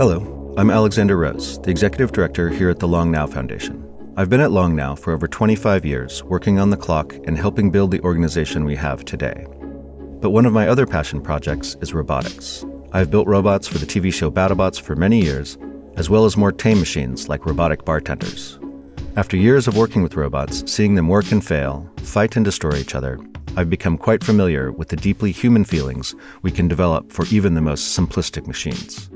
Hello, I'm Alexander Rose, the Executive Director here at the Long Now Foundation. I've been at Long Now for over 25 years, working on the clock and helping build the organization we have today. But one of my other passion projects is robotics. I've built robots for the TV show BattleBots for many years, as well as more tame machines like robotic bartenders. After years of working with robots, seeing them work and fail, fight and destroy each other, I've become quite familiar with the deeply human feelings we can develop for even the most simplistic machines.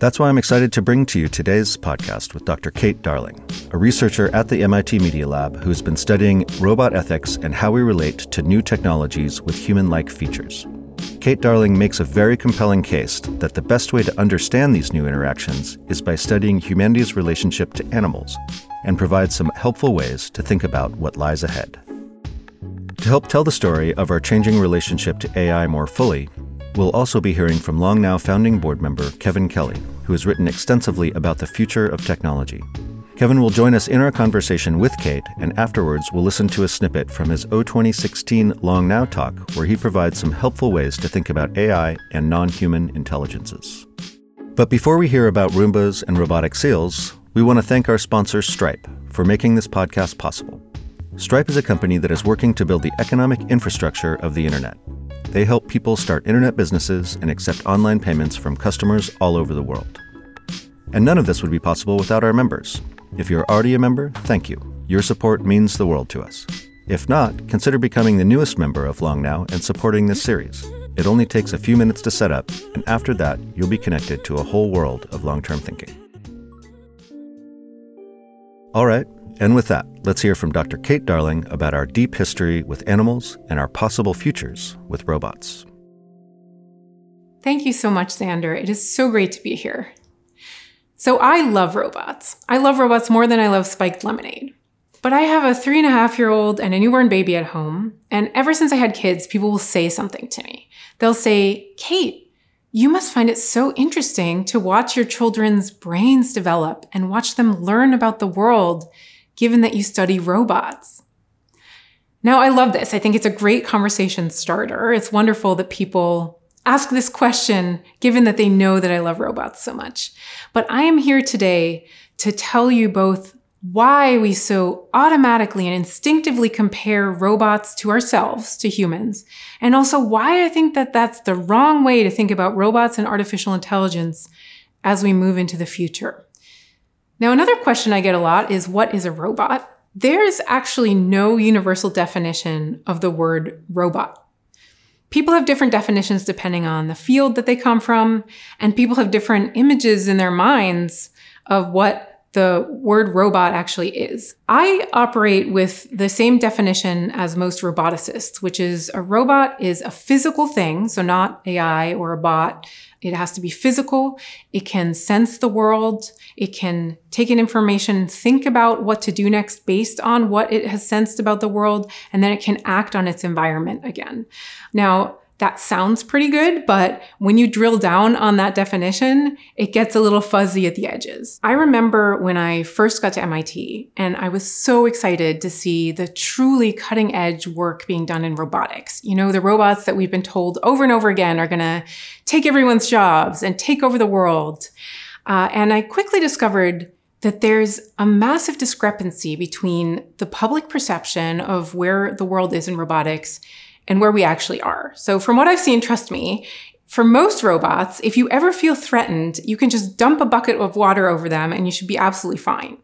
That's why I'm excited to bring to you today's podcast with Dr. Kate Darling, a researcher at the MIT Media Lab who's been studying robot ethics and how we relate to new technologies with human like features. Kate Darling makes a very compelling case that the best way to understand these new interactions is by studying humanity's relationship to animals and provides some helpful ways to think about what lies ahead. To help tell the story of our changing relationship to AI more fully, we'll also be hearing from Long Now founding board member Kevin Kelly, who has written extensively about the future of technology. Kevin will join us in our conversation with Kate, and afterwards we'll listen to a snippet from his O2016 Long Now talk, where he provides some helpful ways to think about AI and non human intelligences. But before we hear about Roombas and robotic seals, we want to thank our sponsor, Stripe, for making this podcast possible. Stripe is a company that is working to build the economic infrastructure of the internet. They help people start internet businesses and accept online payments from customers all over the world. And none of this would be possible without our members. If you're already a member, thank you. Your support means the world to us. If not, consider becoming the newest member of Long Now and supporting this series. It only takes a few minutes to set up, and after that, you'll be connected to a whole world of long term thinking. All right, and with that, let's hear from Dr. Kate Darling about our deep history with animals and our possible futures with robots. Thank you so much, Xander. It is so great to be here. So, I love robots. I love robots more than I love spiked lemonade. But I have a three and a half year old and a newborn baby at home. And ever since I had kids, people will say something to me. They'll say, Kate, you must find it so interesting to watch your children's brains develop and watch them learn about the world given that you study robots? Now, I love this. I think it's a great conversation starter. It's wonderful that people ask this question, given that they know that I love robots so much. But I am here today to tell you both why we so automatically and instinctively compare robots to ourselves, to humans, and also why I think that that's the wrong way to think about robots and artificial intelligence as we move into the future. Now, another question I get a lot is what is a robot? There's actually no universal definition of the word robot. People have different definitions depending on the field that they come from, and people have different images in their minds of what the word robot actually is. I operate with the same definition as most roboticists, which is a robot is a physical thing, so not AI or a bot. It has to be physical. It can sense the world. It can take in information, think about what to do next based on what it has sensed about the world, and then it can act on its environment again. Now, that sounds pretty good, but when you drill down on that definition, it gets a little fuzzy at the edges. I remember when I first got to MIT and I was so excited to see the truly cutting edge work being done in robotics. You know, the robots that we've been told over and over again are going to take everyone's jobs and take over the world. Uh, and I quickly discovered that there's a massive discrepancy between the public perception of where the world is in robotics and where we actually are. So from what I've seen, trust me, for most robots, if you ever feel threatened, you can just dump a bucket of water over them and you should be absolutely fine.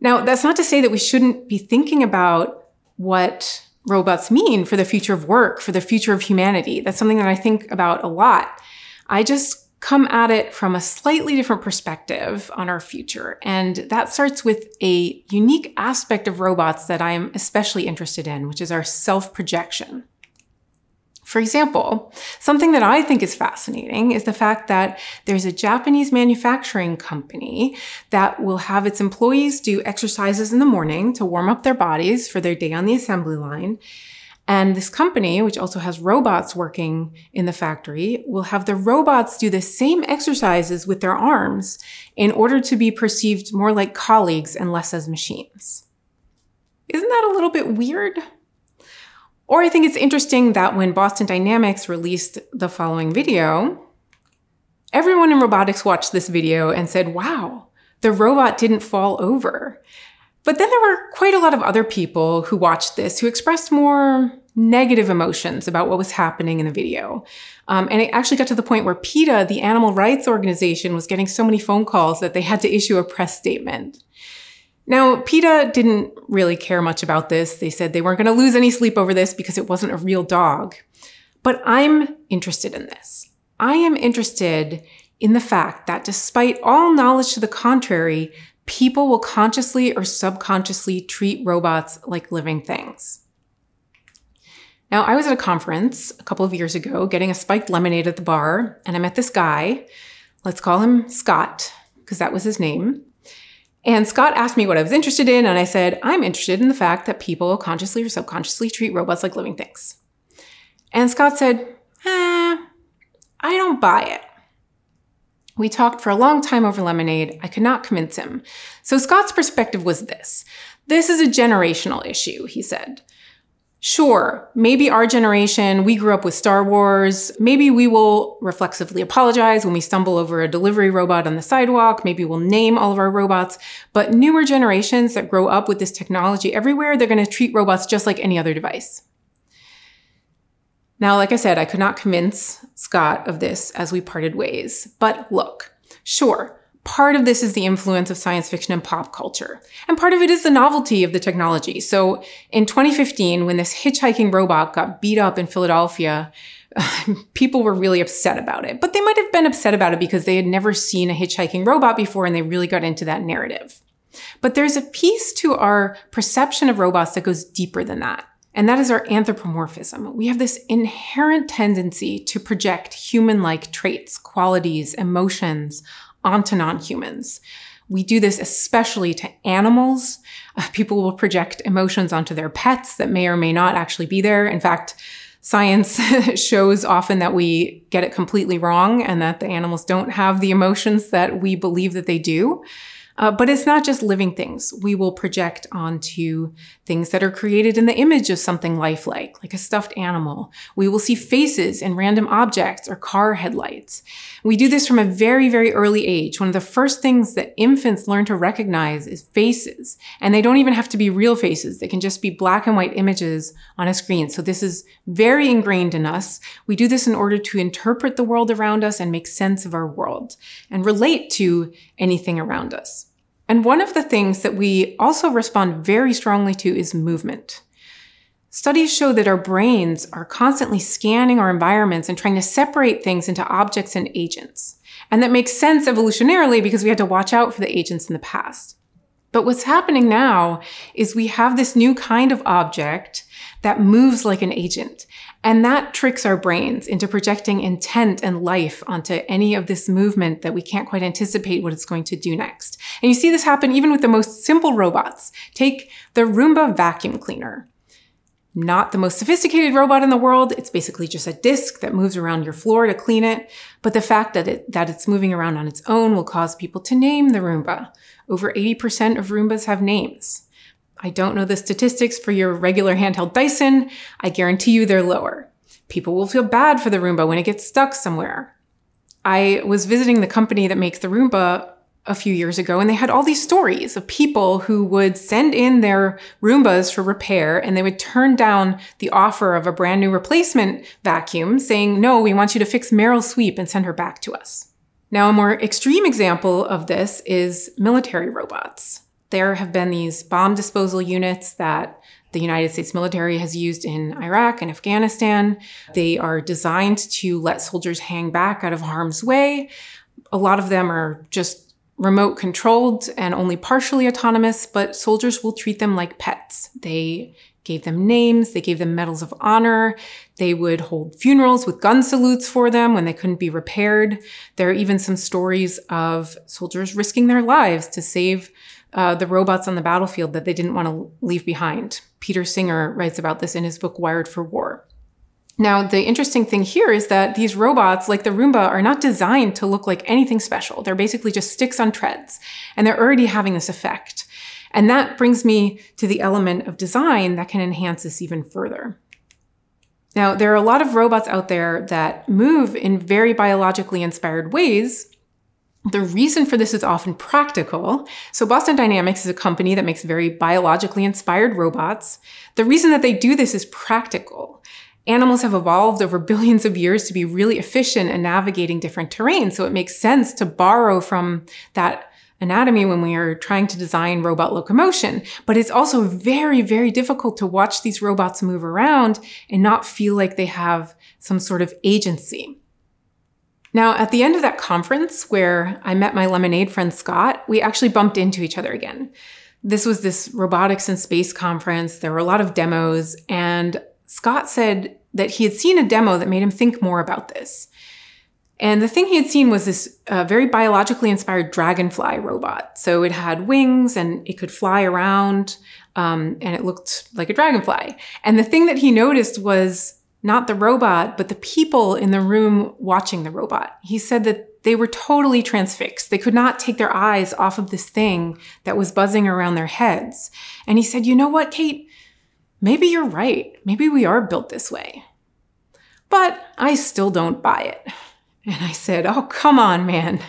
Now, that's not to say that we shouldn't be thinking about what robots mean for the future of work, for the future of humanity. That's something that I think about a lot. I just come at it from a slightly different perspective on our future. And that starts with a unique aspect of robots that I'm especially interested in, which is our self projection. For example, something that I think is fascinating is the fact that there's a Japanese manufacturing company that will have its employees do exercises in the morning to warm up their bodies for their day on the assembly line. And this company, which also has robots working in the factory, will have the robots do the same exercises with their arms in order to be perceived more like colleagues and less as machines. Isn't that a little bit weird? Or I think it's interesting that when Boston Dynamics released the following video, Everyone in robotics watched this video and said, wow, the robot didn't fall over. But then there were quite a lot of other people who watched this who expressed more negative emotions about what was happening in the video. Um, and it actually got to the point where PETA, the animal rights organization, was getting so many phone calls that they had to issue a press statement. Now, PETA didn't really care much about this. They said they weren't going to lose any sleep over this because it wasn't a real dog. But I'm interested in this. I am interested in the fact that despite all knowledge to the contrary, people will consciously or subconsciously treat robots like living things. Now, I was at a conference a couple of years ago getting a spiked lemonade at the bar, and I met this guy. Let's call him Scott, because that was his name. And Scott asked me what I was interested in, and I said, I'm interested in the fact that people consciously or subconsciously treat robots like living things. And Scott said, eh, I don't buy it. We talked for a long time over lemonade. I could not convince him. So Scott's perspective was this. This is a generational issue, he said. Sure, maybe our generation, we grew up with Star Wars. Maybe we will reflexively apologize when we stumble over a delivery robot on the sidewalk. Maybe we'll name all of our robots. But newer generations that grow up with this technology everywhere, they're going to treat robots just like any other device. Now, like I said, I could not convince Scott of this as we parted ways. But look, sure, part of this is the influence of science fiction and pop culture. And part of it is the novelty of the technology. So in 2015, when this hitchhiking robot got beat up in Philadelphia, people were really upset about it. But they might have been upset about it because they had never seen a hitchhiking robot before and they really got into that narrative. But there's a piece to our perception of robots that goes deeper than that. And that is our anthropomorphism. We have this inherent tendency to project human like traits, qualities, emotions onto non humans. We do this especially to animals. Uh, people will project emotions onto their pets that may or may not actually be there. In fact, science shows often that we get it completely wrong and that the animals don't have the emotions that we believe that they do. Uh, but it's not just living things. We will project onto things that are created in the image of something lifelike, like a stuffed animal. We will see faces in random objects or car headlights. We do this from a very, very early age. One of the first things that infants learn to recognize is faces. And they don't even have to be real faces. They can just be black and white images on a screen. So this is very ingrained in us. We do this in order to interpret the world around us and make sense of our world and relate to anything around us. And one of the things that we also respond very strongly to is movement. Studies show that our brains are constantly scanning our environments and trying to separate things into objects and agents. And that makes sense evolutionarily because we had to watch out for the agents in the past. But what's happening now is we have this new kind of object that moves like an agent. And that tricks our brains into projecting intent and life onto any of this movement that we can't quite anticipate what it's going to do next. And you see this happen even with the most simple robots. Take the Roomba vacuum cleaner. Not the most sophisticated robot in the world. It's basically just a disc that moves around your floor to clean it. But the fact that it, that it's moving around on its own will cause people to name the Roomba. Over 80% of Roombas have names. I don't know the statistics for your regular handheld Dyson. I guarantee you they're lower. People will feel bad for the Roomba when it gets stuck somewhere. I was visiting the company that makes the Roomba a few years ago, and they had all these stories of people who would send in their Roombas for repair and they would turn down the offer of a brand new replacement vacuum, saying, No, we want you to fix Meryl Sweep and send her back to us. Now, a more extreme example of this is military robots. There have been these bomb disposal units that the United States military has used in Iraq and Afghanistan. They are designed to let soldiers hang back out of harm's way. A lot of them are just remote controlled and only partially autonomous, but soldiers will treat them like pets. They gave them names, they gave them medals of honor, they would hold funerals with gun salutes for them when they couldn't be repaired. There are even some stories of soldiers risking their lives to save uh, the robots on the battlefield that they didn't want to leave behind. Peter Singer writes about this in his book Wired for War. Now, the interesting thing here is that these robots, like the Roomba, are not designed to look like anything special. They're basically just sticks on treads, and they're already having this effect. And that brings me to the element of design that can enhance this even further. Now, there are a lot of robots out there that move in very biologically inspired ways. The reason for this is often practical. So, Boston Dynamics is a company that makes very biologically inspired robots. The reason that they do this is practical. Animals have evolved over billions of years to be really efficient in navigating different terrains. So, it makes sense to borrow from that anatomy when we are trying to design robot locomotion. But it's also very, very difficult to watch these robots move around and not feel like they have some sort of agency. Now, at the end of that conference where I met my lemonade friend Scott, we actually bumped into each other again. This was this robotics and space conference. There were a lot of demos, and Scott said that he had seen a demo that made him think more about this. And the thing he had seen was this uh, very biologically inspired dragonfly robot. So it had wings and it could fly around um, and it looked like a dragonfly. And the thing that he noticed was not the robot, but the people in the room watching the robot. He said that they were totally transfixed. They could not take their eyes off of this thing that was buzzing around their heads. And he said, You know what, Kate? Maybe you're right. Maybe we are built this way. But I still don't buy it. And I said, Oh, come on, man.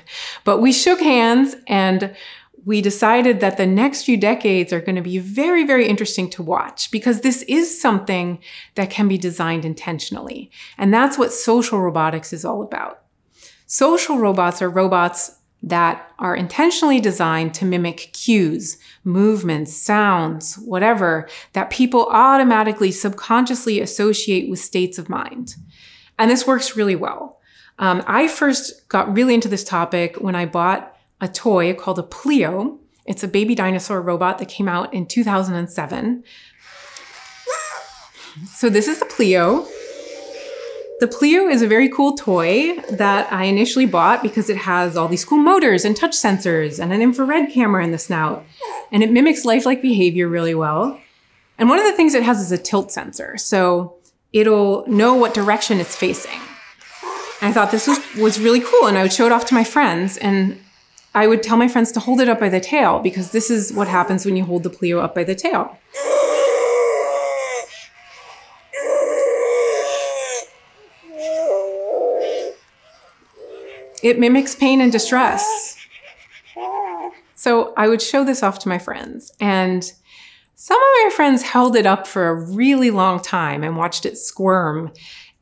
But we shook hands and we decided that the next few decades are going to be very, very interesting to watch because this is something that can be designed intentionally. And that's what social robotics is all about. Social robots are robots that are intentionally designed to mimic cues, movements, sounds, whatever that people automatically subconsciously associate with states of mind. And this works really well. Um, I first got really into this topic when I bought a toy called a Pleo. It's a baby dinosaur robot that came out in 2007. So this is the Pleo. The Pleo is a very cool toy that I initially bought because it has all these cool motors and touch sensors and an infrared camera in the snout. And it mimics lifelike behavior really well. And one of the things it has is a tilt sensor. So it'll know what direction it's facing. I thought this was, was really cool. And I would show it off to my friends. And I would tell my friends to hold it up by the tail because this is what happens when you hold the Pleo up by the tail. It mimics pain and distress. So I would show this off to my friends. And some of my friends held it up for a really long time and watched it squirm.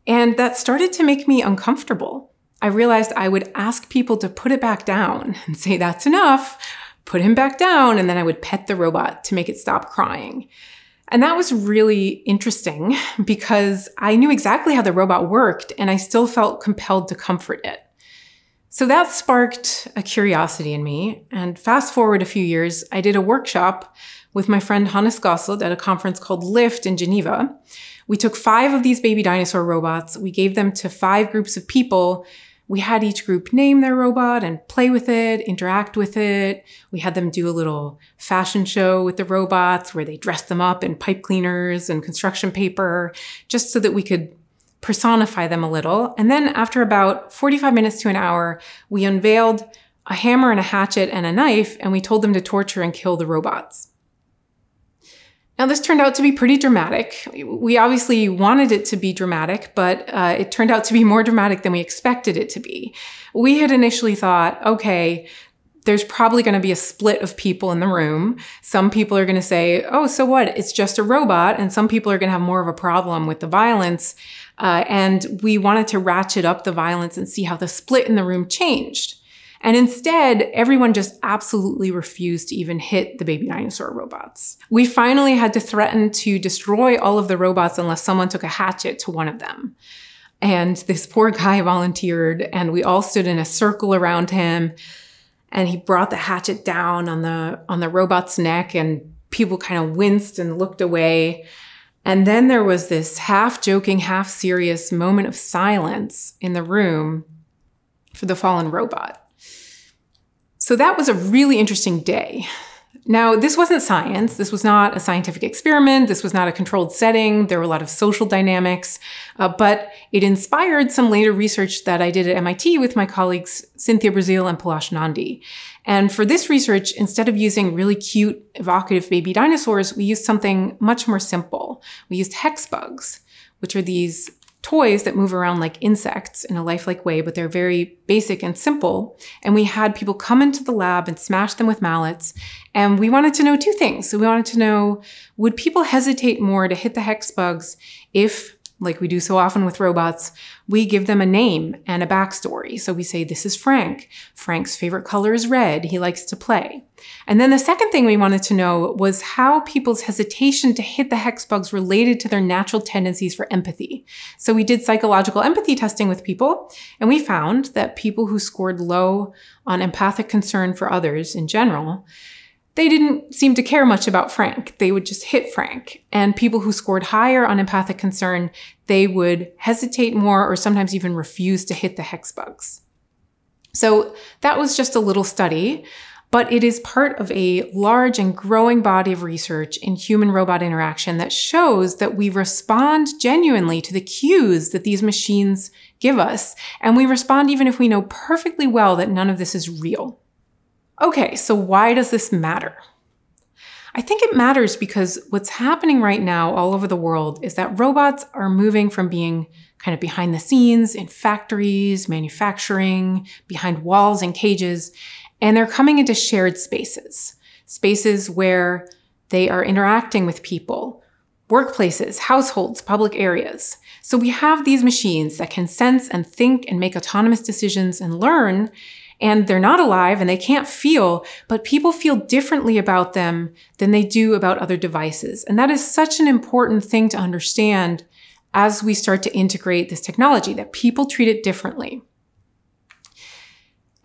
And that started to make me uncomfortable. I realized I would ask people to put it back down and say, that's enough, put him back down. And then I would pet the robot to make it stop crying. And that was really interesting because I knew exactly how the robot worked and I still felt compelled to comfort it. So that sparked a curiosity in me. And fast forward a few years, I did a workshop with my friend Hannes Gassert at a conference called LIFT in Geneva. We took five of these baby dinosaur robots. We gave them to five groups of people. We had each group name their robot and play with it, interact with it. We had them do a little fashion show with the robots where they dressed them up in pipe cleaners and construction paper, just so that we could personify them a little. And then after about 45 minutes to an hour, we unveiled a hammer and a hatchet and a knife, and we told them to torture and kill the robots. Now, this turned out to be pretty dramatic. We obviously wanted it to be dramatic, but uh, it turned out to be more dramatic than we expected it to be. We had initially thought, okay, there's probably going to be a split of people in the room. Some people are going to say, oh, so what? It's just a robot. And some people are going to have more of a problem with the violence. Uh, and we wanted to ratchet up the violence and see how the split in the room changed. And instead, everyone just absolutely refused to even hit the baby dinosaur robots. We finally had to threaten to destroy all of the robots unless someone took a hatchet to one of them. And this poor guy volunteered, and we all stood in a circle around him. And he brought the hatchet down on the on the robot's neck, and people kind of winced and looked away. And then there was this half joking, half serious moment of silence in the room for the fallen robot. So that was a really interesting day. Now, this wasn't science. This was not a scientific experiment. This was not a controlled setting. There were a lot of social dynamics, uh, but it inspired some later research that I did at MIT with my colleagues Cynthia Breazeal and Palash Nandy. And for this research, instead of using really cute, evocative baby dinosaurs, we used something much more simple. We used hex bugs which are these toys that move around like insects in a lifelike way, but they're very basic and simple. And we had people come into the lab and smash them with mallets. And we wanted to know two things. So we wanted to know, would people hesitate more to hit the hex bugs if like we do so often with robots, we give them a name and a backstory. So we say, This is Frank. Frank's favorite color is red. He likes to play. And then the second thing we wanted to know was how people's hesitation to hit the hex bugs related to their natural tendencies for empathy. So we did psychological empathy testing with people, and we found that people who scored low on empathic concern for others in general they didn't seem to care much about Frank. They would just hit Frank. And people who scored higher on empathic concern, they would hesitate more or sometimes even refuse to hit the hex bugs. So that was just a little study, but it is part of a large and growing body of research in human robot interaction that shows that we respond genuinely to the cues that these machines give us. And we respond even if we know perfectly well that none of this is real. Okay, so why does this matter? I think it matters because what's happening right now all over the world is that robots are moving from being kind of behind the scenes in factories, manufacturing, behind walls and cages, and they're coming into shared spaces, spaces where they are interacting with people, workplaces, households, public areas. So we have these machines that can sense and think and make autonomous decisions and learn and they're not alive and they can't feel, but people feel differently about them than they do about other devices. And that is such an important thing to understand as we start to integrate this technology, that people treat it differently.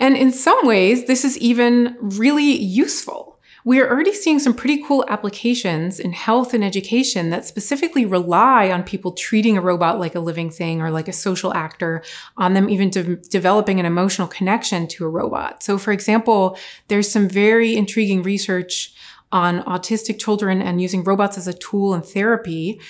And in some ways, this is even really useful. We are already seeing some pretty cool applications in health and education that specifically rely on people treating a robot like a living thing or like a social actor, on them even de- developing an emotional connection to a robot. So, for example, there's some very intriguing research on autistic children and using robots as a tool in therapy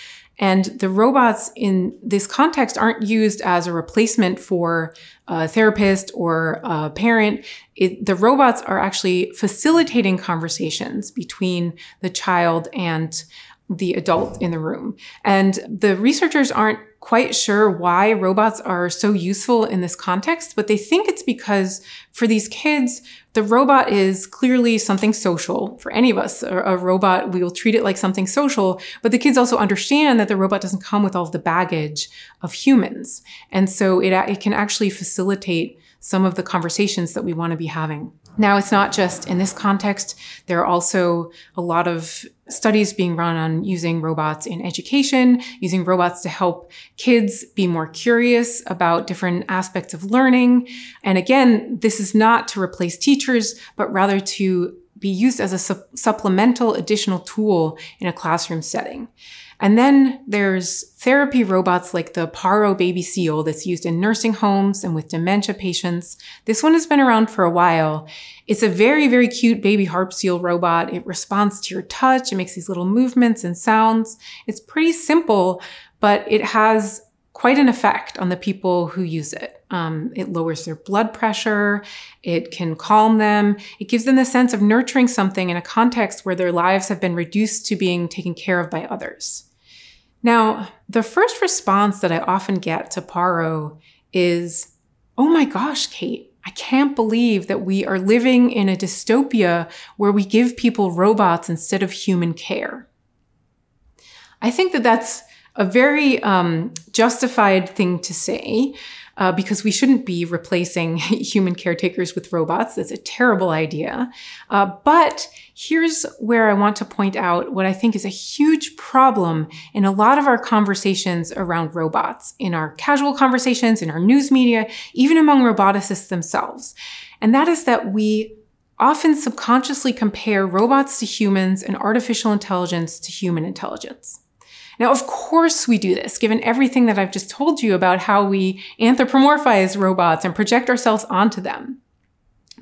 and the robots in this context aren't used as a replacement for a therapist or a parent. It, the robots are actually facilitating conversations between the child and the adult in the room. And the researchers aren't quite sure why robots are so useful in this context, but they think it's because for these kids, the robot is clearly something social for any of us. A, a, robot, we will treat it like something social, but the kids also understand that the robot doesn't come with all the baggage of humans. And so it, it can actually facilitate some of the conversations that we want to be having. Now, it's not just in this context. There are also a lot of studies being run on using robots in education, using robots to help kids be more curious about different aspects of learning. And again, this is not to replace teachers, but rather to be used as a su- supplemental additional tool in a classroom setting. And then there's therapy robots like the Paro Baby Seal that's used in nursing homes and with dementia patients. This one has been around for a while. It's a very, very cute baby harp seal robot. It responds to your touch. It makes these little movements and sounds. It's pretty simple, but it has quite an effect on the people who use it. Um, it lowers their blood pressure. It can calm them. It gives them the sense of nurturing something in a context where their lives have been reduced to being taken care of by others. Now, the first response that I often get to Paro is, Oh my gosh, Kate, I can't believe that we are living in a dystopia where we give people robots instead of human care. I think that that's a very um, justified thing to say uh, because we shouldn't be replacing human caretakers with robots. That's a terrible idea. Uh, but here's where I want to point out what I think is a huge problem in a lot of our conversations around robots, in our casual conversations, in our news media, even among roboticists themselves. And that is that we often subconsciously compare robots to humans and artificial intelligence to human intelligence. Now, of course we do this, given everything that I've just told you about how we anthropomorphize robots and project ourselves onto them.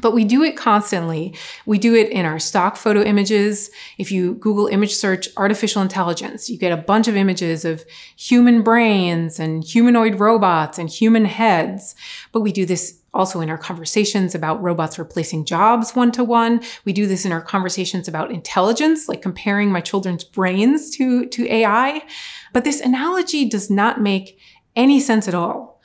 But we do it constantly. We do it in our stock photo images. If you Google image search artificial intelligence, you get a bunch of images of human brains and humanoid robots and human heads. But we do this also in our conversations about robots replacing jobs one to one. We do this in our conversations about intelligence, like comparing my children's brains to, to AI. But this analogy does not make any sense at all.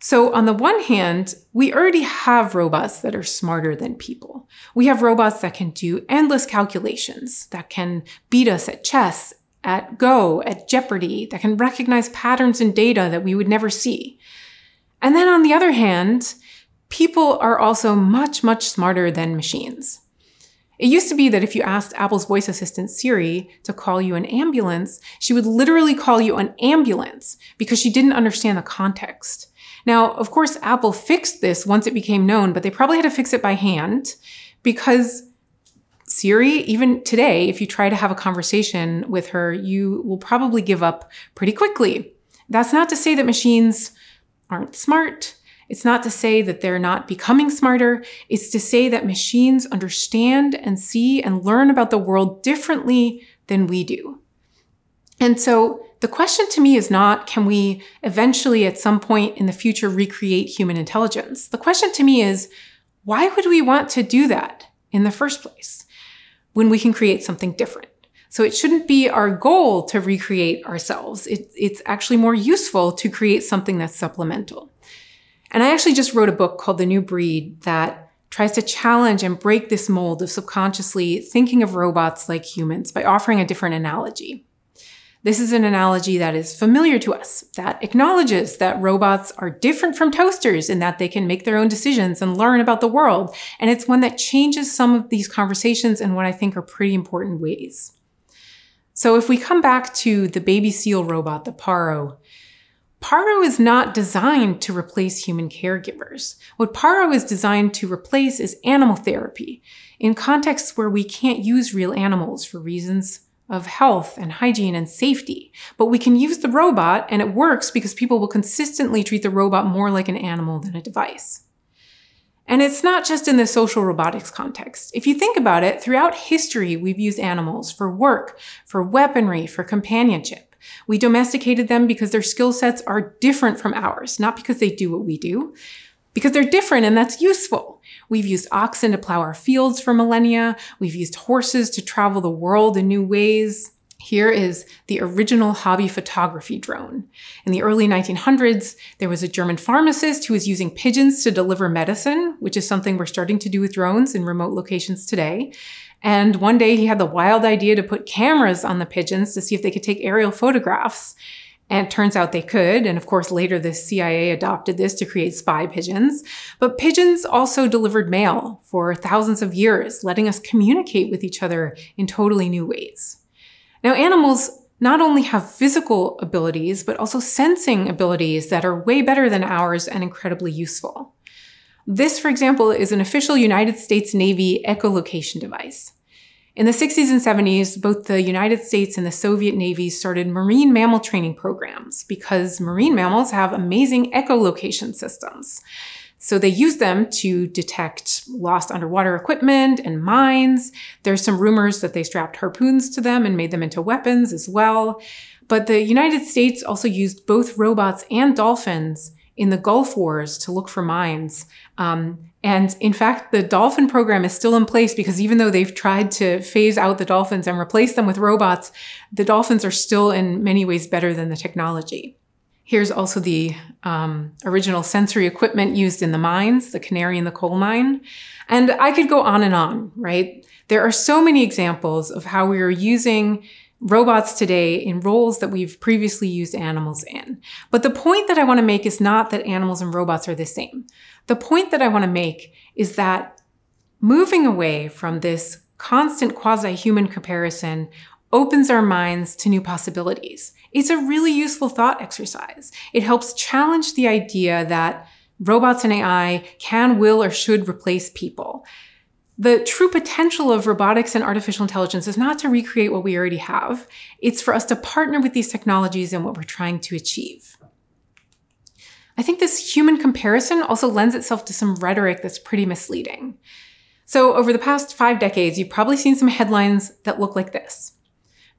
So, on the one hand, we already have robots that are smarter than people. We have robots that can do endless calculations, that can beat us at chess, at Go, at Jeopardy, that can recognize patterns in data that we would never see. And then on the other hand, people are also much, much smarter than machines. It used to be that if you asked Apple's voice assistant Siri to call you an ambulance, she would literally call you an ambulance because she didn't understand the context. Now, of course, Apple fixed this once it became known, but they probably had to fix it by hand because Siri, even today, if you try to have a conversation with her, you will probably give up pretty quickly. That's not to say that machines aren't smart. It's not to say that they're not becoming smarter. It's to say that machines understand and see and learn about the world differently than we do. And so the question to me is not can we eventually at some point in the future recreate human intelligence? The question to me is why would we want to do that in the first place when we can create something different? So it shouldn't be our goal to recreate ourselves. It, it's actually more useful to create something that's supplemental. And I actually just wrote a book called The New Breed that tries to challenge and break this mold of subconsciously thinking of robots like humans by offering a different analogy. This is an analogy that is familiar to us, that acknowledges that robots are different from toasters in that they can make their own decisions and learn about the world. And it's one that changes some of these conversations in what I think are pretty important ways. So if we come back to the baby seal robot, the Paro, Paro is not designed to replace human caregivers. What Paro is designed to replace is animal therapy in contexts where we can't use real animals for reasons of health and hygiene and safety. But we can use the robot and it works because people will consistently treat the robot more like an animal than a device. And it's not just in the social robotics context. If you think about it, throughout history, we've used animals for work, for weaponry, for companionship. We domesticated them because their skill sets are different from ours, not because they do what we do, because they're different and that's useful. We've used oxen to plow our fields for millennia. We've used horses to travel the world in new ways. Here is the original hobby photography drone. In the early 1900s, there was a German pharmacist who was using pigeons to deliver medicine, which is something we're starting to do with drones in remote locations today. And one day he had the wild idea to put cameras on the pigeons to see if they could take aerial photographs. And it turns out they could. And of course, later the CIA adopted this to create spy pigeons. But pigeons also delivered mail for thousands of years, letting us communicate with each other in totally new ways. Now, animals not only have physical abilities, but also sensing abilities that are way better than ours and incredibly useful. This, for example, is an official United States Navy echolocation device. In the 60s and 70s, both the United States and the Soviet Navy started marine mammal training programs because marine mammals have amazing echolocation systems. So they use them to detect lost underwater equipment and mines. There's some rumors that they strapped harpoons to them and made them into weapons as well. But the United States also used both robots and dolphins in the Gulf Wars to look for mines. Um, and in fact, the dolphin program is still in place because even though they've tried to phase out the dolphins and replace them with robots, the dolphins are still in many ways better than the technology. Here's also the um, original sensory equipment used in the mines, the canary in the coal mine. And I could go on and on, right? There are so many examples of how we are using robots today in roles that we've previously used animals in. But the point that I want to make is not that animals and robots are the same. The point that I want to make is that moving away from this constant quasi human comparison opens our minds to new possibilities. It's a really useful thought exercise. It helps challenge the idea that robots and AI can, will, or should replace people. The true potential of robotics and artificial intelligence is not to recreate what we already have. It's for us to partner with these technologies and what we're trying to achieve. I think this human comparison also lends itself to some rhetoric that's pretty misleading. So, over the past five decades, you've probably seen some headlines that look like this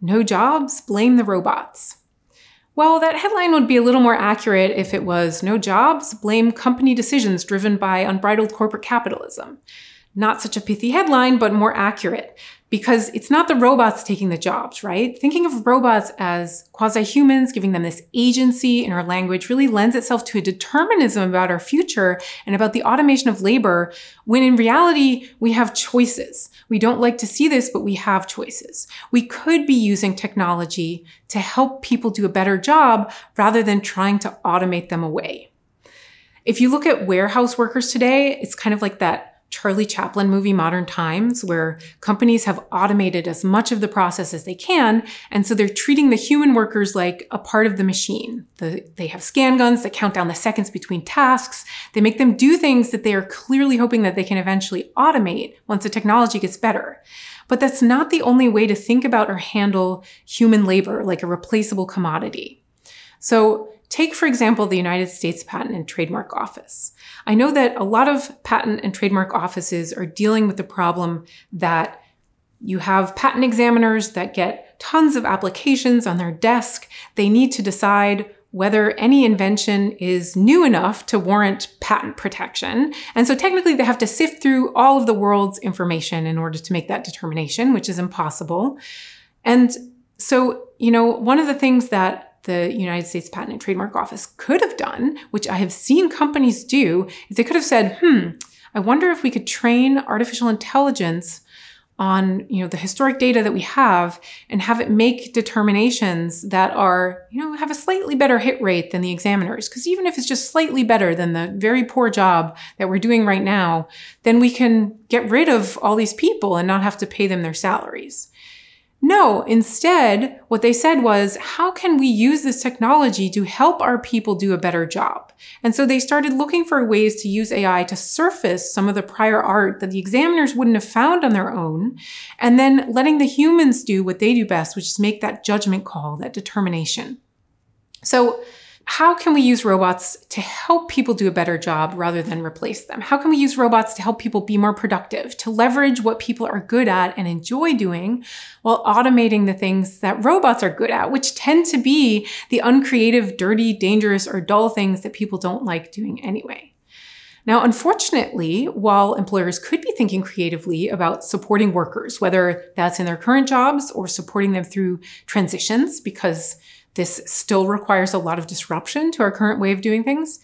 No jobs, blame the robots. Well, that headline would be a little more accurate if it was No jobs, blame company decisions driven by unbridled corporate capitalism. Not such a pithy headline, but more accurate because it's not the robots taking the jobs, right? Thinking of robots as quasi humans, giving them this agency in our language really lends itself to a determinism about our future and about the automation of labor, when in reality, we have choices. We don't like to see this, but we have choices. We could be using technology to help people do a better job rather than trying to automate them away. If you look at warehouse workers today, it's kind of like that Charlie Chaplin movie Modern Times, where companies have automated as much of the process as they can. And so they're treating the human workers like a part of the machine. The, they have scan guns that count down the seconds between tasks. They make them do things that they are clearly hoping that they can eventually automate once the technology gets better. But that's not the only way to think about or handle human labor like a replaceable commodity. So Take, for example, the United States Patent and Trademark Office. I know that a lot of patent and trademark offices are dealing with the problem that you have patent examiners that get tons of applications on their desk. They need to decide whether any invention is new enough to warrant patent protection. And so technically they have to sift through all of the world's information in order to make that determination, which is impossible. And so, you know, one of the things that the United States Patent and Trademark Office could have done, which I have seen companies do, is they could have said, hmm, I wonder if we could train artificial intelligence on you know the historic data that we have and have it make determinations that are you know have a slightly better hit rate than the examiners. Because even if it's just slightly better than the very poor job that we're doing right now then we can get rid of all these people and not have to pay them their salaries no, instead, what they said was, how can we use this technology to help our people do a better job? And so they started looking for ways to use AI to surface some of the prior art that the examiners wouldn't have found on their own, and then letting the humans do what they do best, which is make that judgment call, that determination. So how can we use robots to help people do a better job rather than replace them? How can we use robots to help people be more productive, to leverage what people are good at and enjoy doing while automating the things that robots are good at, which tend to be the uncreative, dirty, dangerous, or dull things that people don't like doing anyway? Now, unfortunately, while employers could be thinking creatively about supporting workers, whether that's in their current jobs or supporting them through transitions, because this still requires a lot of disruption to our current way of doing things.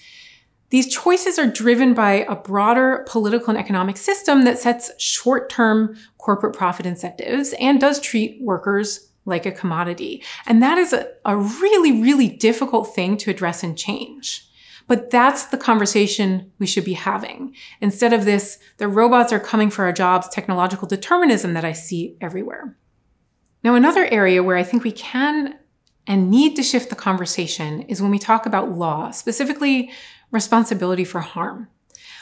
These choices are driven by a broader political and economic system that sets short term corporate profit incentives and does treat workers like a commodity. And that is a, a, really, really difficult thing to address and change. But that's the conversation we should be having. Instead of this, the robots are coming for our jobs, technological determinism that I see everywhere. Now, another area where I think we can and need to shift the conversation is when we talk about law, specifically responsibility for harm.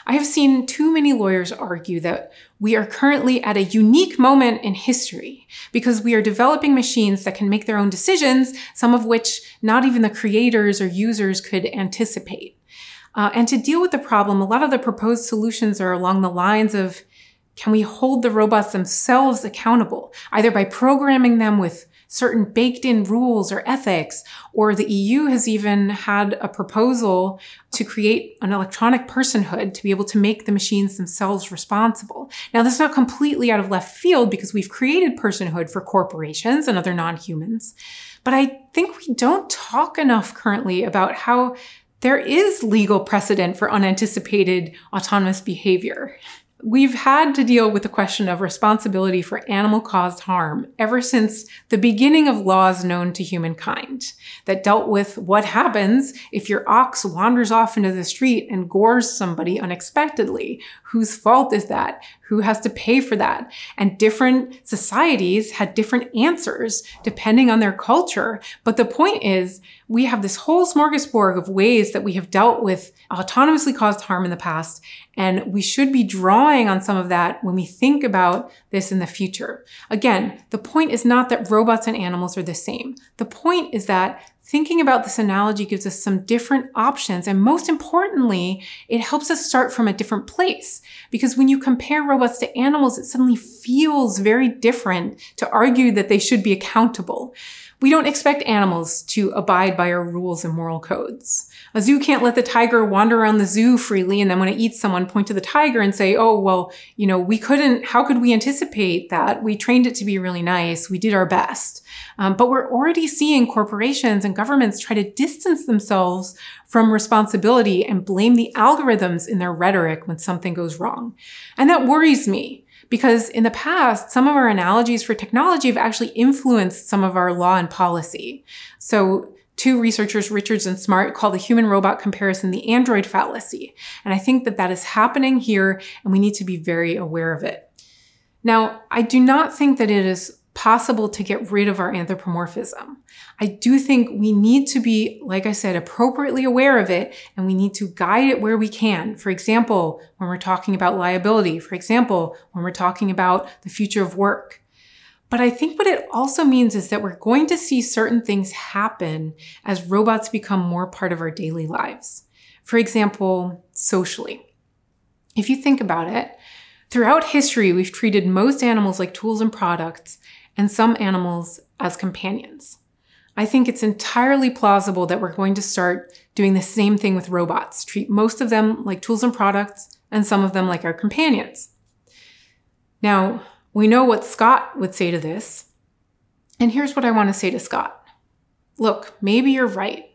I have seen too many lawyers argue that we are currently at a unique moment in history because we are developing machines that can make their own decisions, some of which not even the creators or users could anticipate. Uh, and to deal with the problem, a lot of the proposed solutions are along the lines of can we hold the robots themselves accountable, either by programming them with certain baked in rules or ethics, or the EU has even had a proposal to create an electronic personhood to be able to make the machines themselves responsible. Now, this is not completely out of left field because we've created personhood for corporations and other non humans. But I think we don't talk enough currently about how there is legal precedent for unanticipated autonomous behavior. We've had to deal with the question of responsibility for animal caused harm ever since the beginning of laws known to humankind that dealt with what happens if your ox wanders off into the street and gores somebody unexpectedly. Whose fault is that? Who has to pay for that? And different societies had different answers depending on their culture. But the point is, we have this whole smorgasbord of ways that we have dealt with autonomously caused harm in the past. And we should be drawing on some of that when we think about this in the future. Again, the point is not that robots and animals are the same. The point is that thinking about this analogy gives us some different options. And most importantly, it helps us start from a different place. Because when you compare robots to animals, it suddenly feels very different to argue that they should be accountable We don't expect animals to abide by our rules and moral codes. A zoo can't let the tiger wander around the zoo freely and then when it eats someone point to the tiger and say, oh, well, you know, we couldn't, how could we anticipate that? We trained it to be really nice. We did our best. Um, but we're already seeing corporations and governments try to distance themselves from responsibility and blame the algorithms in their rhetoric when something goes wrong. And that worries me because in the past, some of our analogies for technology have actually influenced some of our law and policy. So two researchers, Richards and Smart, call the human robot comparison the android fallacy. And I think that that is happening here and we need to be very aware of it. Now, I do not think that it is possible to get rid of our anthropomorphism. I do think we need to be, like I said, appropriately aware of it and we need to guide it where we can. For example, when we're talking about liability, for example, when we're talking about the future of work. But I think what it also means is that we're going to see certain things happen as robots become more part of our daily lives. For example, socially. If you think about it, throughout history, we've treated most animals like tools and products and some animals as companions. I think it's entirely plausible that we're going to start doing the same thing with robots, treat most of them like tools and products, and some of them like our companions. Now, we know what Scott would say to this, and here's what I want to say to Scott. Look, maybe you're right.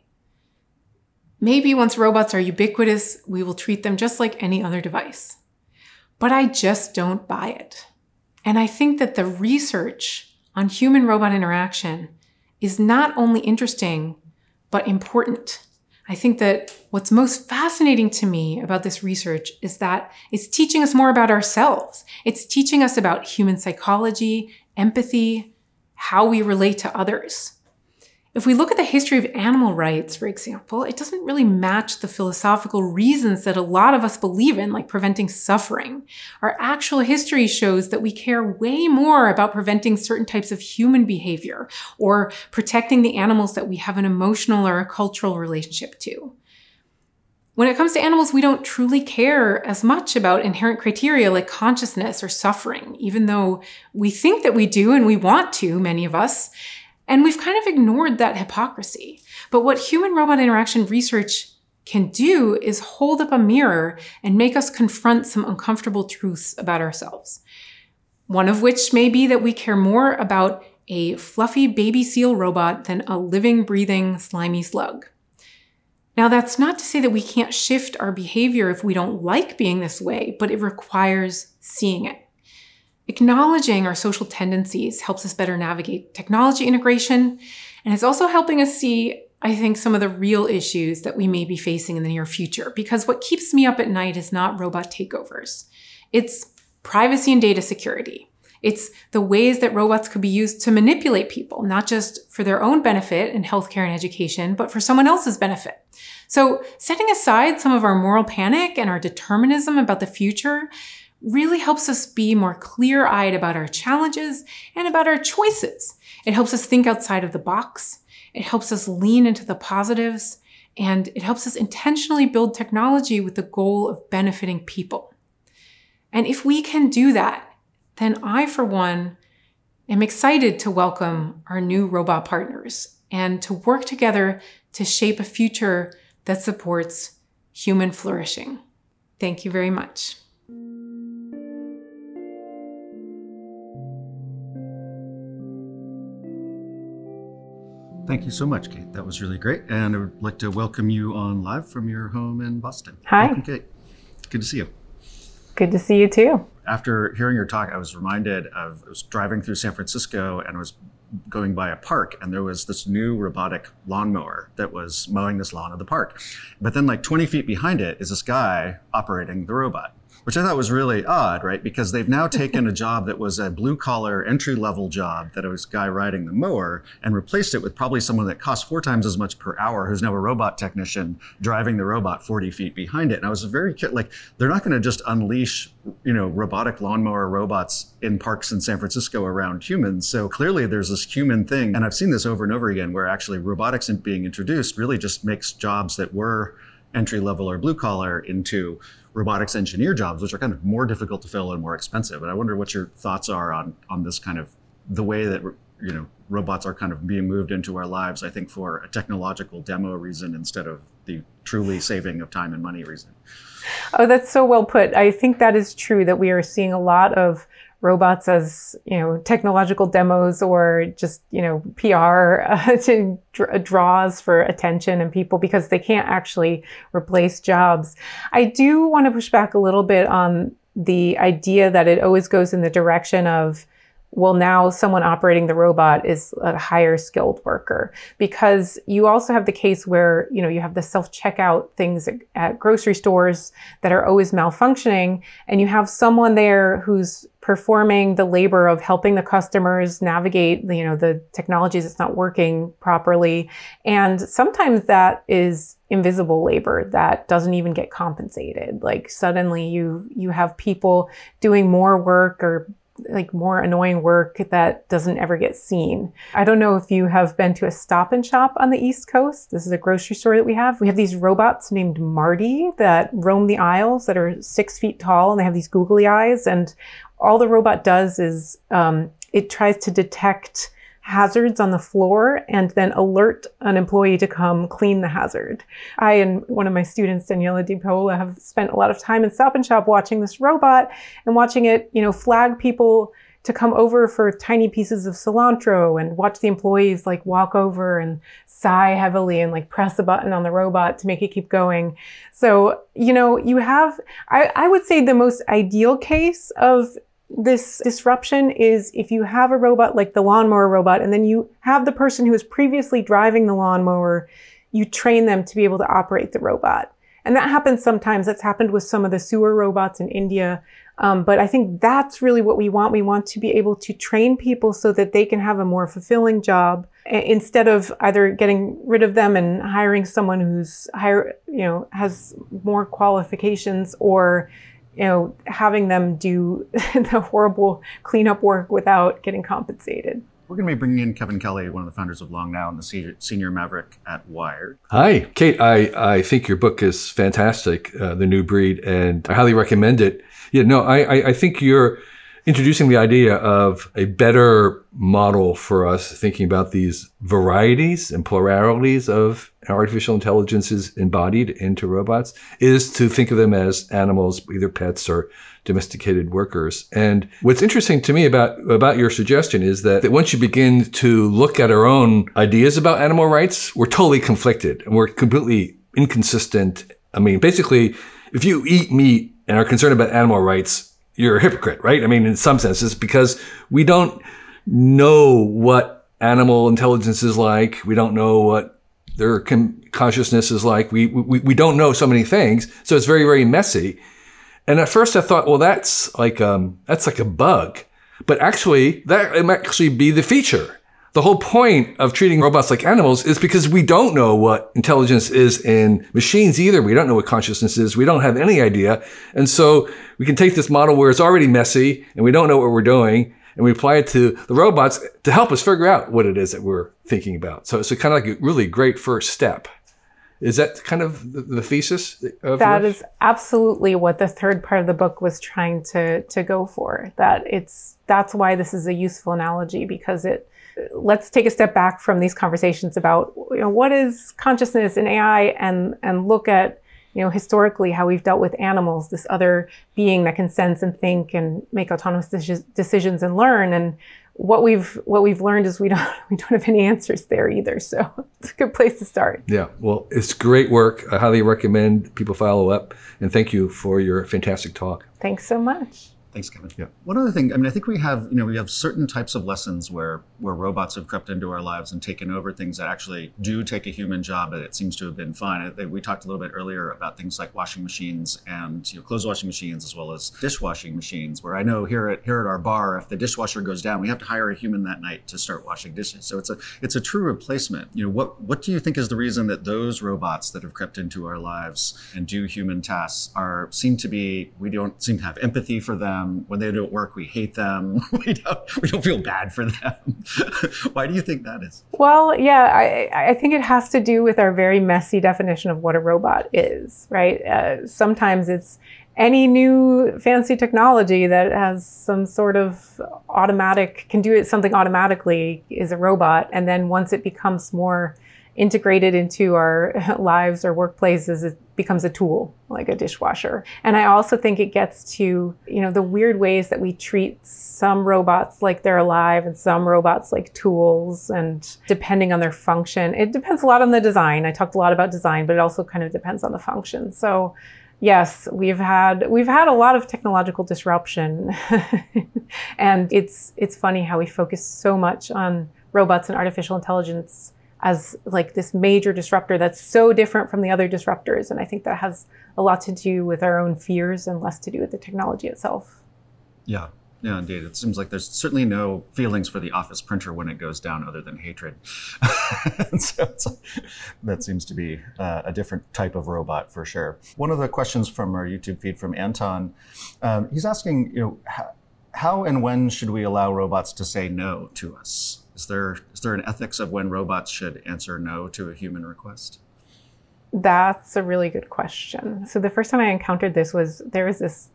Maybe once robots are ubiquitous, we will treat them just like any other device. But I just don't buy it. And I think that the research on human robot interaction is not only interesting, but important. I think that what's most fascinating to me about this research is that it's teaching us more about ourselves. It's teaching us about human psychology, empathy, how we relate to others. If we look at the history of animal rights, for example, it doesn't really match the philosophical reasons that a lot of us believe in, like preventing suffering. Our actual history shows that we care way more about preventing certain types of human behavior or protecting the animals that we have an emotional or a cultural relationship to. When it comes to animals, we don't truly care as much about inherent criteria like consciousness or suffering, even though we think that we do and we want to, many of us. And we've kind of ignored that hypocrisy. But what human robot interaction research can do is hold up a mirror and make us confront some uncomfortable truths about ourselves. One of which may be that we care more about a fluffy baby seal robot than a living, breathing, slimy slug. Now, that's not to say that we can't shift our behavior if we don't like being this way, but it requires seeing it. Acknowledging our social tendencies helps us better navigate technology integration, and it's also helping us see, I think, some of the real issues that we may be facing in the near future. Because what keeps me up at night is not robot takeovers, it's privacy and data security. It's the ways that robots could be used to manipulate people, not just for their own benefit in healthcare and education, but for someone else's benefit. So setting aside some of our moral panic and our determinism about the future really helps us be more clear eyed about our challenges and about our choices. It helps us think outside of the box. It helps us lean into the positives and it helps us intentionally build technology with the goal of benefiting people. And if we can do that, then I, for one, am excited to welcome our new robot partners and to work together to shape a future that supports human flourishing. Thank you very much. Thank you so much, Kate. That was really great. And I would like to welcome you on live from your home in Boston. Hi. Welcome, Kate. Good to see you. Good to see you too. After hearing your talk, I was reminded of I was driving through San Francisco and I was going by a park and there was this new robotic lawnmower that was mowing this lawn of the park. But then like 20 feet behind it is this guy operating the robot which I thought was really odd, right? Because they've now taken a job that was a blue collar entry level job that was a guy riding the mower and replaced it with probably someone that costs four times as much per hour who's now a robot technician driving the robot 40 feet behind it. And I was very like, they're not going to just unleash, you know, robotic lawnmower robots in parks in San Francisco around humans. So clearly there's this human thing. And I've seen this over and over again where actually robotics being introduced really just makes jobs that were entry level or blue collar into robotics engineer jobs, which are kind of more difficult to fill and more expensive. And I wonder what your thoughts are on on this kind of the way that you know robots are kind of being moved into our lives. I think for a technological demo reason instead of the truly saving of time and money reason. Oh, that's so well put. I think that is true that we are seeing a lot of robots as you know technological demos or just you know PR uh, to dr- draws for attention and people because they can't actually replace jobs. I do want to push back a little bit on the idea that it always goes in the direction of well, now someone operating the robot is a higher skilled worker because you also have the case where, you know, you have the self checkout things at, at, grocery stores that are always malfunctioning and you have someone there who's performing the labor of helping the customers navigate, you know, the technologies that's not working properly. And sometimes that is invisible labor that doesn't even get compensated. Like suddenly you, you have people doing more work or like more annoying work that doesn't ever get seen. I don't know if you have been to a stop and shop on the East Coast. This is a grocery store that we have. We have these robots named Marty that roam the aisles that are six feet tall and they have these googly eyes. And all the robot does is um, it tries to detect hazards on the floor and then alert an employee to come clean the hazard. I and one of my students, Daniela DiPaola, have spent a lot of time in Stop and Shop watching this robot and watching it, you know, flag people to come over for tiny pieces of cilantro and watch the employees like walk over and sigh heavily and like press a button on the robot to make it keep going. So, you know, you have, I, I would say the most ideal case of this disruption is if you have a robot like the lawnmower robot and then you have the person who was previously driving the lawnmower, you train them to be able to operate the robot. And that happens sometimes. That's happened with some of the sewer robots in India. Um, but I think that's really what we want. We want to be able to train people so that they can have a more fulfilling job instead of either getting rid of them and hiring someone who's higher, you know, has more qualifications or you know, having them do the horrible cleanup work without getting compensated. We're going to be bringing in Kevin Kelly, one of the founders of Long Now and the senior maverick at Wired. Hi, Kate. I, I think your book is fantastic, uh, The New Breed, and I highly recommend it. Yeah, no, I, I, I think you're introducing the idea of a better model for us thinking about these varieties and pluralities of artificial intelligences embodied into robots is to think of them as animals, either pets or domesticated workers. And what's interesting to me about, about your suggestion is that, that once you begin to look at our own ideas about animal rights, we're totally conflicted and we're completely inconsistent. I mean, basically, if you eat meat and are concerned about animal rights, you're a hypocrite, right? I mean, in some senses, because we don't know what animal intelligence is like. We don't know what their con- consciousness is like. We, we, we don't know so many things. So it's very, very messy. And at first I thought, well, that's like, um, that's like a bug. But actually, that might actually be the feature. The whole point of treating robots like animals is because we don't know what intelligence is in machines either. We don't know what consciousness is. We don't have any idea. And so we can take this model where it's already messy and we don't know what we're doing and we apply it to the robots to help us figure out what it is that we're thinking about. So it's a kind of like a really great first step. Is that kind of the, the thesis? Of that yours? is absolutely what the third part of the book was trying to to go for. That it's that's why this is a useful analogy because it let's take a step back from these conversations about you know what is consciousness in AI and and look at you know, historically how we've dealt with animals, this other being that can sense and think and make autonomous decisions and learn. And what we've what we've learned is we don't we don't have any answers there either. So it's a good place to start. Yeah, well, it's great work. I highly recommend people follow up. And thank you for your fantastic talk. Thanks so much. Thanks, Kevin. Yeah. One other thing, I mean, I think we have, you know, we have certain types of lessons where where robots have crept into our lives and taken over things that actually do take a human job, but it seems to have been fine. We talked a little bit earlier about things like washing machines and you know, clothes washing machines as well as dishwashing machines. Where I know here at here at our bar, if the dishwasher goes down, we have to hire a human that night to start washing dishes. So it's a it's a true replacement. You know, what what do you think is the reason that those robots that have crept into our lives and do human tasks are seem to be we don't seem to have empathy for them when they don't work. We hate them. we don't we don't feel bad for them. Why do you think that is? Well, yeah, I, I think it has to do with our very messy definition of what a robot is, right? Uh, sometimes it's any new fancy technology that has some sort of automatic can do it something automatically is a robot and then once it becomes more integrated into our lives or workplaces it becomes a tool like a dishwasher. And i also think it gets to you know the weird ways that we treat some robots like they're alive and some robots like tools. And depending on their function it depends a lot on the design. I talked a lot about design but it also kind of depends on the function. So yes, we've had we've had a lot of technological disruption, and it's it's funny how we focus so much on robots and artificial intelligence as like this major disruptor that's so different from the other disruptors, and I think that has a lot to do with our own fears and less to do with the technology itself. Yeah, yeah, indeed. It seems like there's certainly no feelings for the office printer when it goes down other than hatred. so that seems to be uh, a different type of robot for sure. One of the questions from our YouTube feed from Anton, um, he's asking, you know, how, how and when should we allow robots to say no to us? Is there is there an ethics of when robots should answer no to a human request? That's a really good question. So the first time I encountered this was there was this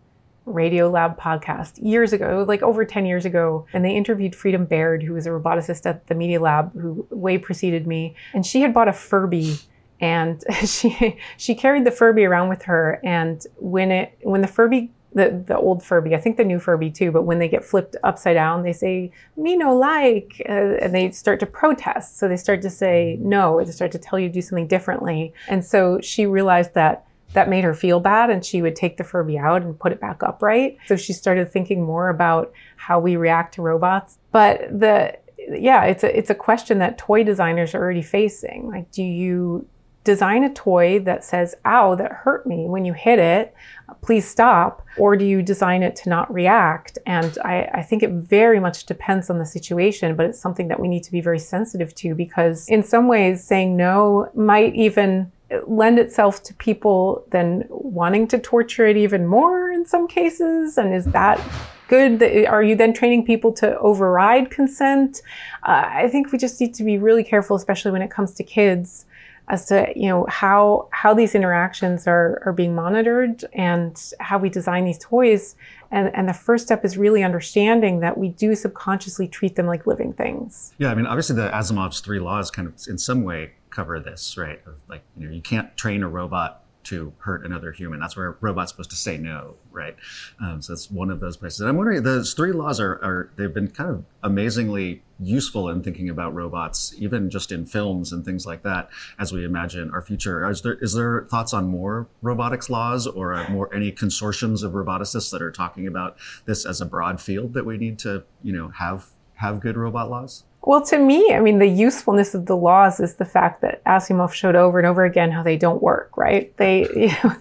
Radio Lab podcast years ago, like over 10 years ago. And they interviewed Freedom Baird, who was a roboticist at the Media Lab, who way preceded me. And she had bought a Furby and she she carried the Furby around with her. And when it when the Furby the, the old Furby, I think the new Furby too, but when they get flipped upside down, they say, me no like, uh, and they start to protest. So they start to say no, or they start to tell you to do something differently. And so she realized that that made her feel bad and she would take the Furby out and put it back upright. So she started thinking more about how we react to robots. But the yeah, it's a it's a question that toy designers are already facing. Like do you design a toy that says, ow, that hurt me when you hit it, please stop? Or do you design it to not react? And I, I, think it very much depends on the situation, but it's something that we need to be very sensitive to because in some ways saying no might even lend itself to people then wanting to torture it even more in some cases? And is that good? Are you then training people to override consent? Uh, I think we just need to be really careful, especially when it comes to kids, as to you know how how these interactions are are being monitored and how we design these toys. And, and the first step is really understanding that we do subconsciously treat them like living things. Yeah, I mean, obviously the Asimov's three laws kind of in some way cover this, right? Like, you know, you can't train a robot to hurt another human. That's where a robot's supposed to say no, right? Um, so that's one of those places. And I'm wondering, those three laws are, are, they've been kind of amazingly useful in thinking about robots, even just in films and things like that, as we imagine our future. Is there, is there thoughts on more robotics laws or more any consortiums of roboticists that are talking about this as a broad field that we need to, you know, have have good robot laws? Well, to me, I mean, the usefulness of the laws is the fact that Asimov showed over and over again how they don't work, right? They, you know,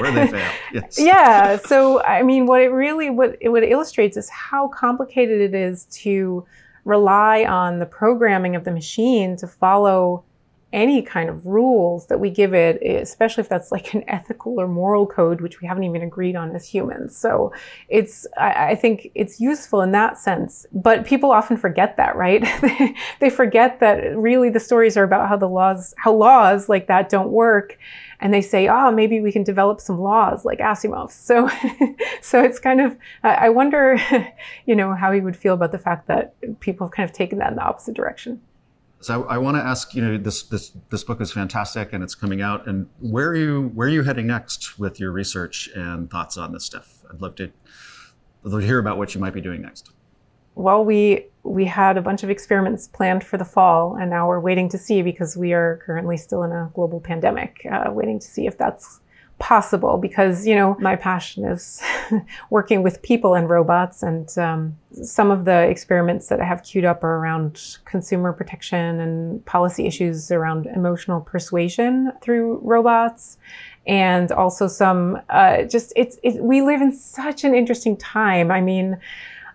where they fail. Yes. Yeah. So, I mean, what it really what it, what it illustrates is how complicated it is to rely on the programming of the machine to follow any kind of rules that we give it, eh, especially if that's like an ethical or moral code, which we haven't even agreed on as humans. So it's, I, I think it's useful in that sense. But people often forget that, right? they forget that really the stories are about how the laws, how laws like that don't work. And they say, oh, maybe we can develop some laws like Asimov's. So, so it's kind of, I wonder, you know, how he would feel about the fact that people have kind of taken that in the opposite direction. So I, I want to ask, you know, this this this book is fantastic and it's coming out. And where are you where are you heading next with your research and thoughts on this stuff? I'd love to, I'd love to hear about what you might be doing next. Well, we we had a bunch of experiments planned for the fall, and now we're waiting to see because we are currently still in a global pandemic, uh, waiting to see if that's possible because you know my passion is working with people and robots and um, some of the experiments that i have queued up are around consumer protection and policy issues around emotional persuasion through robots and also some uh, just it's it, we live in such an interesting time. I mean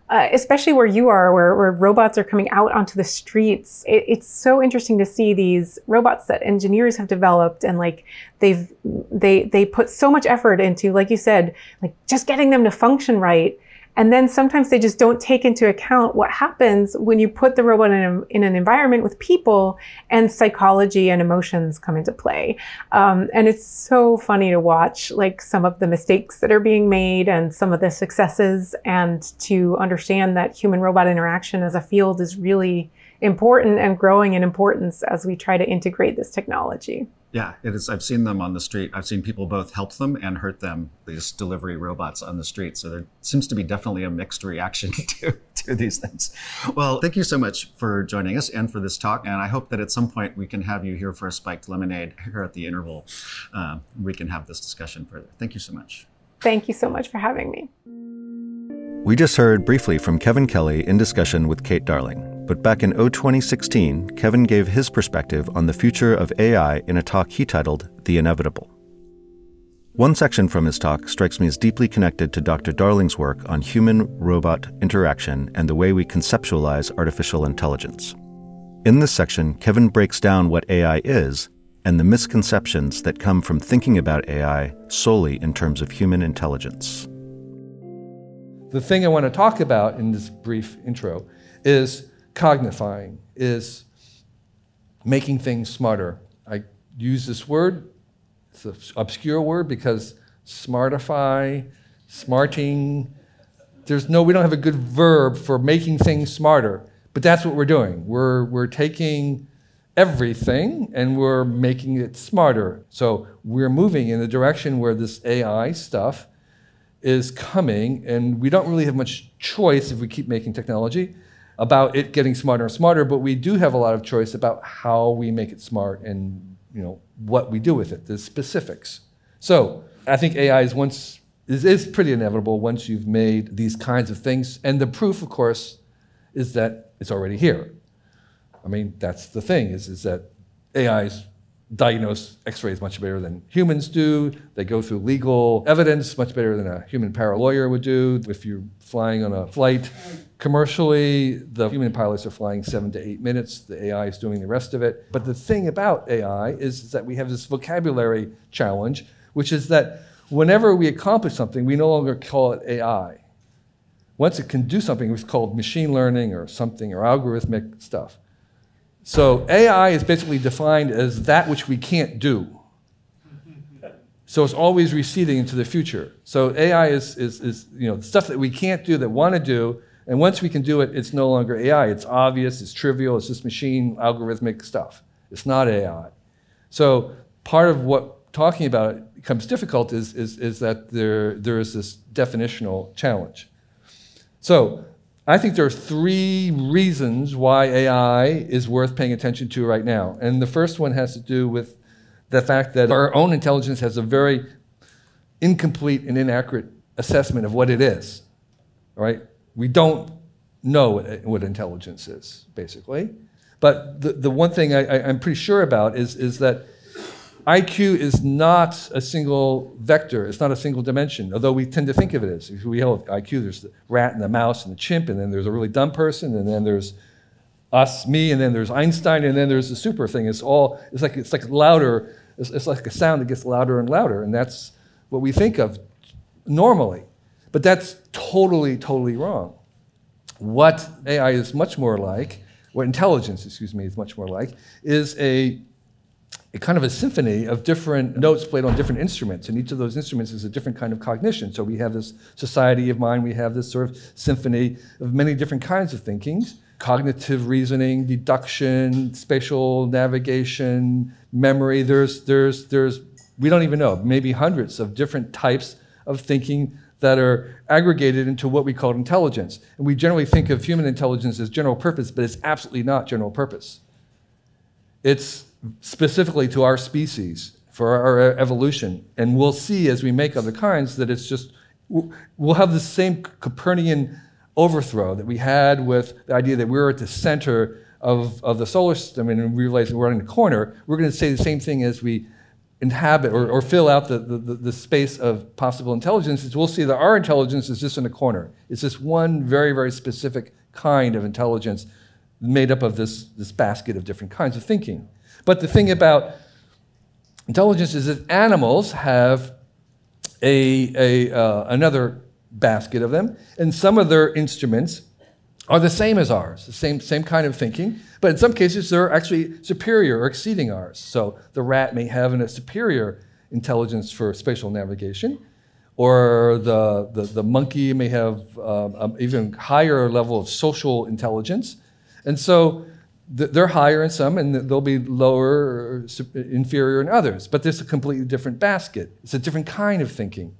uh, especially where you are, where, where, robots are coming out onto the streets. It, it's so interesting to see these robots that engineers have developed, and like they've they they put so much effort into, like you said, like just getting them to function right. And then sometimes they just don't take into account what happens when you put the robot in, a, in an environment with people and psychology and emotions come into play. Um, and it's so funny to watch like some of the mistakes that are being made and some of the successes and to understand that human robot interaction as a field is really important and growing in importance as we try to integrate this technology. Yeah, it is. I've seen them on the street. I've seen people both help them and hurt them. These delivery robots on the street. So there seems to be definitely a mixed reaction to, to these things. Well, thank you so much for joining us and for this talk. And I hope that at some point we can have you here for a spiked lemonade here at the interval. Uh, we can have this discussion further. Thank you so much. Thank you so much for having me. We just heard briefly from Kevin Kelly in discussion with Kate Darling. But back in 2016, Kevin gave his perspective on the future of AI in a talk he titled The Inevitable. One section from his talk strikes me as deeply connected to Dr. Darling's work on human robot interaction and the way we conceptualize artificial intelligence. In this section, Kevin breaks down what AI is and the misconceptions that come from thinking about AI solely in terms of human intelligence. The thing I want to talk about in this brief intro is cognifying is making things smarter. I use this word, it's an obscure word because smartify, smarting, there's no, we don't have a good verb for making things smarter, but that's what we're doing. We're, we're taking everything and we're making it smarter. So we're moving in the direction where this AI stuff is coming, and we don't really have much choice if we keep making technology about it getting smarter and smarter, but we do have a lot of choice about how we make it smart and you know what we do with it, the specifics. So I think AI is once is, is pretty inevitable once you've made these kinds of things. And the proof, of course, is that it's already here. I mean, that's the thing, is, is that AIs diagnose x-rays much better than humans do. They go through legal evidence much better than a human paralawyer would do. If you're flying on a flight commercially, the human pilots are flying seven to eight minutes. The AI is doing the rest of it. But the thing about AI is, is that we have this vocabulary challenge, which is that whenever we accomplish something, we no longer call it AI. Once it can do something, it's called machine learning or something or algorithmic stuff. So AI is basically defined as that which we can't do. So it's always receding into the future. So AI is, is, is you know, stuff that we can't do that want to do, and once we can do it, it's no longer AI. It's obvious, it's trivial, it's just machine algorithmic stuff. It's not AI. So part of what talking about it becomes difficult is, is, is that there, there is this definitional challenge. So I think there are three reasons why AI is worth paying attention to right now. And the first one has to do with the fact that our own intelligence has a very incomplete and inaccurate assessment of what it is. Right? We don't know what, what intelligence is, basically. But the, the one thing I, I'm pretty sure about is, is that IQ is not a single vector, it's not a single dimension, although we tend to think of it as. If we have IQ, there's the rat and the mouse and the chimp, and then there's a really dumb person, and then there's us, me, and then there's Einstein, and then there's the super thing. It's all, it's like, it's like louder, it's, it's like a sound that gets louder and louder, and that's what we think of normally. But that's totally, totally wrong. What AI is much more like, what intelligence, excuse me, is much more like, is a a kind of a symphony of different notes played on different instruments, and each of those instruments is a different kind of cognition. So we have this society of mind, we have this sort of symphony of many different kinds of thinkings cognitive reasoning, deduction, spatial navigation, memory. There's, there's, there's, we don't even know, maybe hundreds of different types of thinking that are aggregated into what we call intelligence. And we generally think of human intelligence as general purpose, but it's absolutely not general purpose. It's specifically to our species for our evolution. And we'll see as we make other kinds that it's just, we'll have the same Copernican overthrow that we had with the idea that we're at the center of, of the solar system and we realize we're in the corner. We're going to say the same thing as we inhabit or, or fill out the, the, the space of possible intelligence. we'll see that our intelligence is just in a corner. It's just one very, very specific kind of intelligence made up of this, this basket of different kinds of thinking. But the thing about intelligence is that animals have a, a, uh, another basket of them, and some of their instruments are the same as ours, the same, same kind of thinking, but in some cases they're actually superior or exceeding ours. So the rat may have a superior intelligence for spatial navigation, or the, the, the monkey may have um, an even higher level of social intelligence. And so they're higher in some and they'll be lower or inferior in others. But there's a completely different basket. It's a different kind of thinking.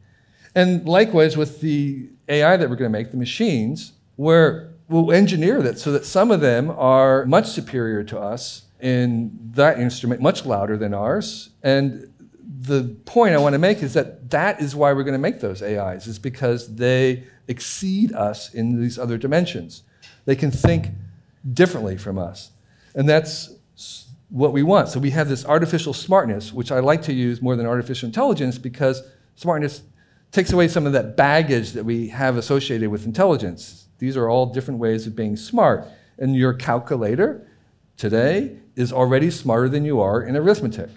And likewise with the AI that we're going to make, the machines, where we'll engineer that so that some of them are much superior to us in that instrument, much louder than ours. And the point I want to make is that that is why we're going to make those AIs, is because they exceed us in these other dimensions. They can think differently from us. And that's what we want. So we have this artificial smartness, which I like to use more than artificial intelligence because smartness takes away some of that baggage that we have associated with intelligence. These are all different ways of being smart. And your calculator today is already smarter than you are in arithmetic.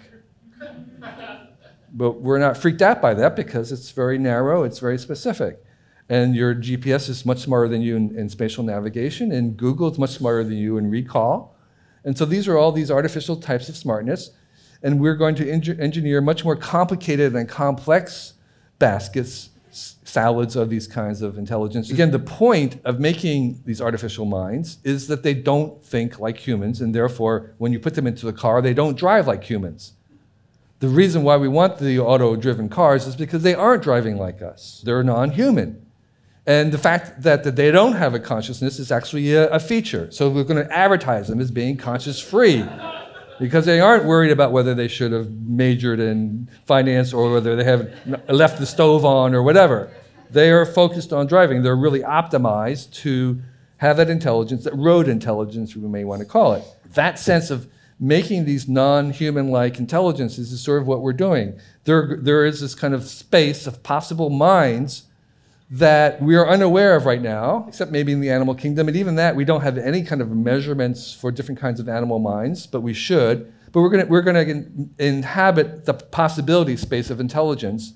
But we're not freaked out by that because it's very narrow, it's very specific. And your GPS is much smarter than you in, in spatial navigation, and Google is much smarter than you in recall. And so these are all these artificial types of smartness. And we're going to engineer much more complicated and complex baskets, salads of these kinds of intelligence. Again, the point of making these artificial minds is that they don't think like humans, and therefore, when you put them into the car, they don't drive like humans. The reason why we want the auto driven cars is because they aren't driving like us, they're non human. And the fact that, they don't have a consciousness is actually a, a feature. So we're going to advertise them as being conscious free because they aren't worried about whether they should have majored in finance or whether they have left the stove on or whatever. They are focused on driving. They're really optimized to have that intelligence, that road intelligence, we may want to call it. That sense of making these non-human like intelligences is sort of what we're doing. There, there is this kind of space of possible minds that we are unaware of right now, except maybe in the animal kingdom. And even that, we don't have any kind of measurements for different kinds of animal minds, but we should. But we're going we're to inhabit the possibility space of intelligence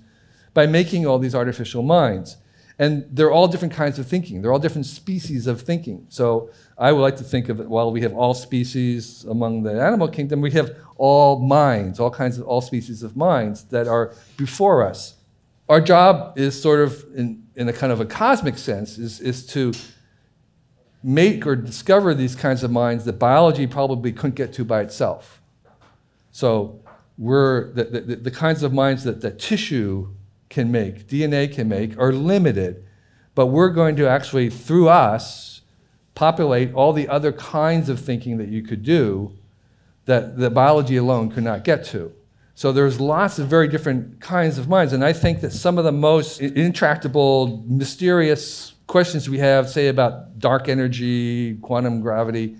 by making all these artificial minds. And they're all different kinds of thinking. They're all different species of thinking. So I would like to think of it while we have all species among the animal kingdom, we have all minds, all kinds of all species of minds that are before us. Our job is sort of in, in a kind of a cosmic sense, is, is to make or discover these kinds of minds that biology probably couldn't get to by itself. So we're the, the, the kinds of minds that, that tissue can make, DNA can make, are limited. But we're going to actually, through us, populate all the other kinds of thinking that you could do that, that biology alone could not get to. So there's lots of very different kinds of minds. And I think that some of the most intractable, mysterious questions we have, say about dark energy, quantum gravity,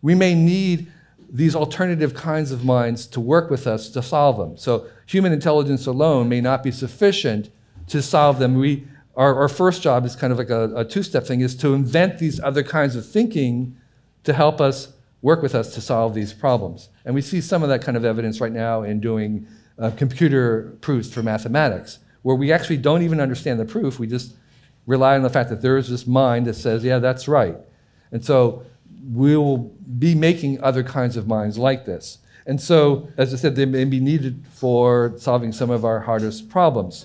we may need these alternative kinds of minds to work with us to solve them. So human intelligence alone may not be sufficient to solve them. We, our, our first job is kind of like a, a two-step thing, is to invent these other kinds of thinking to help us work with us to solve these problems. And we see some of that kind of evidence right now in doing uh, computer proofs for mathematics, where we actually don't even understand the proof. We just rely on the fact that there is this mind that says, yeah, that's right. And so we will be making other kinds of minds like this. And so, as I said, they may be needed for solving some of our hardest problems.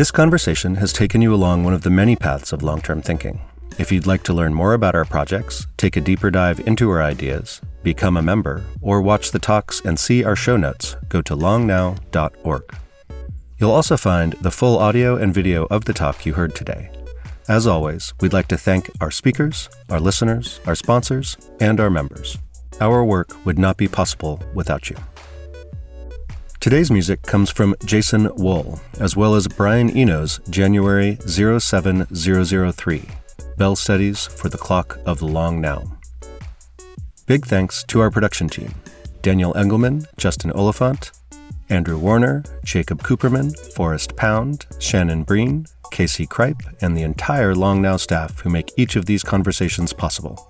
This conversation has taken you along one of the many paths of long term thinking. If you'd like to learn more about our projects, take a deeper dive into our ideas, become a member, or watch the talks and see our show notes, go to longnow.org. You'll also find the full audio and video of the talk you heard today. As always, we'd like to thank our speakers, our listeners, our sponsors, and our members. Our work would not be possible without you. Today's music comes from Jason Wool, as well as Brian Eno's January 07003, Bell Studies for the Clock of the Long Now. Big thanks to our production team Daniel Engelman, Justin Oliphant, Andrew Warner, Jacob Kuppermann, Forrest Pound, Shannon Breen, Casey Kripe, and the entire Long Now staff who make each of these conversations possible.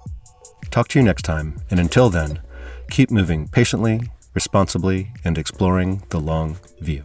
Talk to you next time, and until then, keep moving patiently, responsibly, and exploring the long view.